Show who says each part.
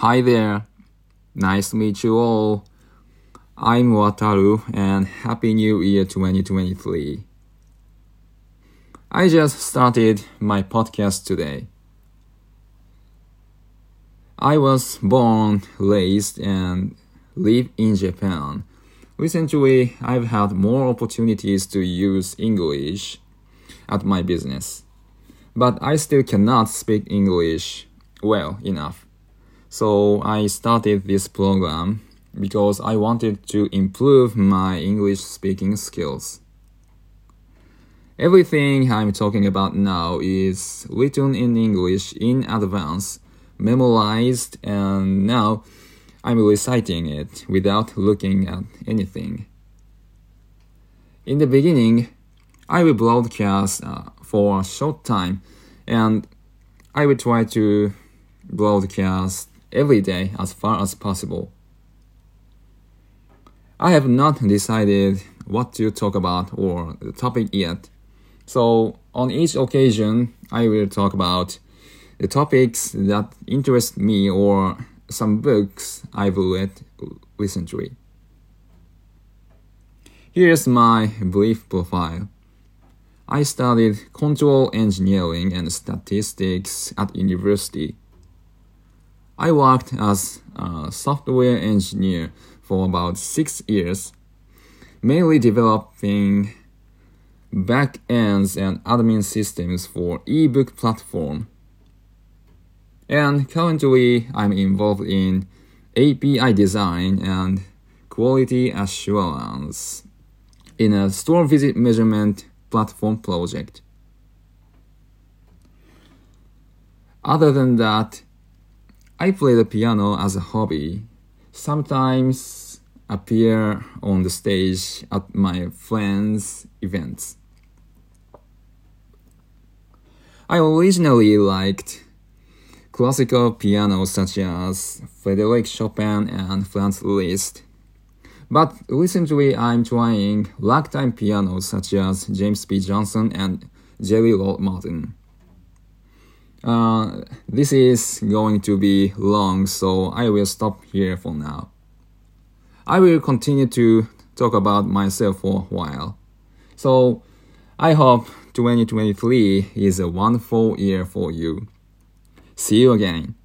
Speaker 1: Hi there. Nice to meet you all. I'm Wataru and Happy New Year 2023. I just started my podcast today. I was born, raised, and live in Japan. Recently, I've had more opportunities to use English at my business, but I still cannot speak English well enough. So I started this program because I wanted to improve my English speaking skills. Everything I'm talking about now is written in English in advance, memorized, and now I'm reciting it without looking at anything. In the beginning, I will broadcast uh, for a short time and I will try to broadcast every day as far as possible. I have not decided what to talk about or the topic yet. So, on each occasion, I will talk about the topics that interest me or some books I've read recently. Here's my brief profile. I studied control engineering and statistics at university. I worked as a software engineer for about six years, mainly developing backends and admin systems for ebook platform. And currently, I'm involved in API design and quality assurance in a store visit measurement platform project. Other than that, I play the piano as a hobby, sometimes appear on the stage at my friends' events. I originally liked classical piano such as Frédéric Chopin and Franz Liszt. But recently I'm trying ragtime pianos such as James P. Johnson and Jelly Roll Morton. Uh, this is going to be long, so I will stop here for now. I will continue to talk about myself for a while. So, I hope 2023 is a wonderful year for you. See you again.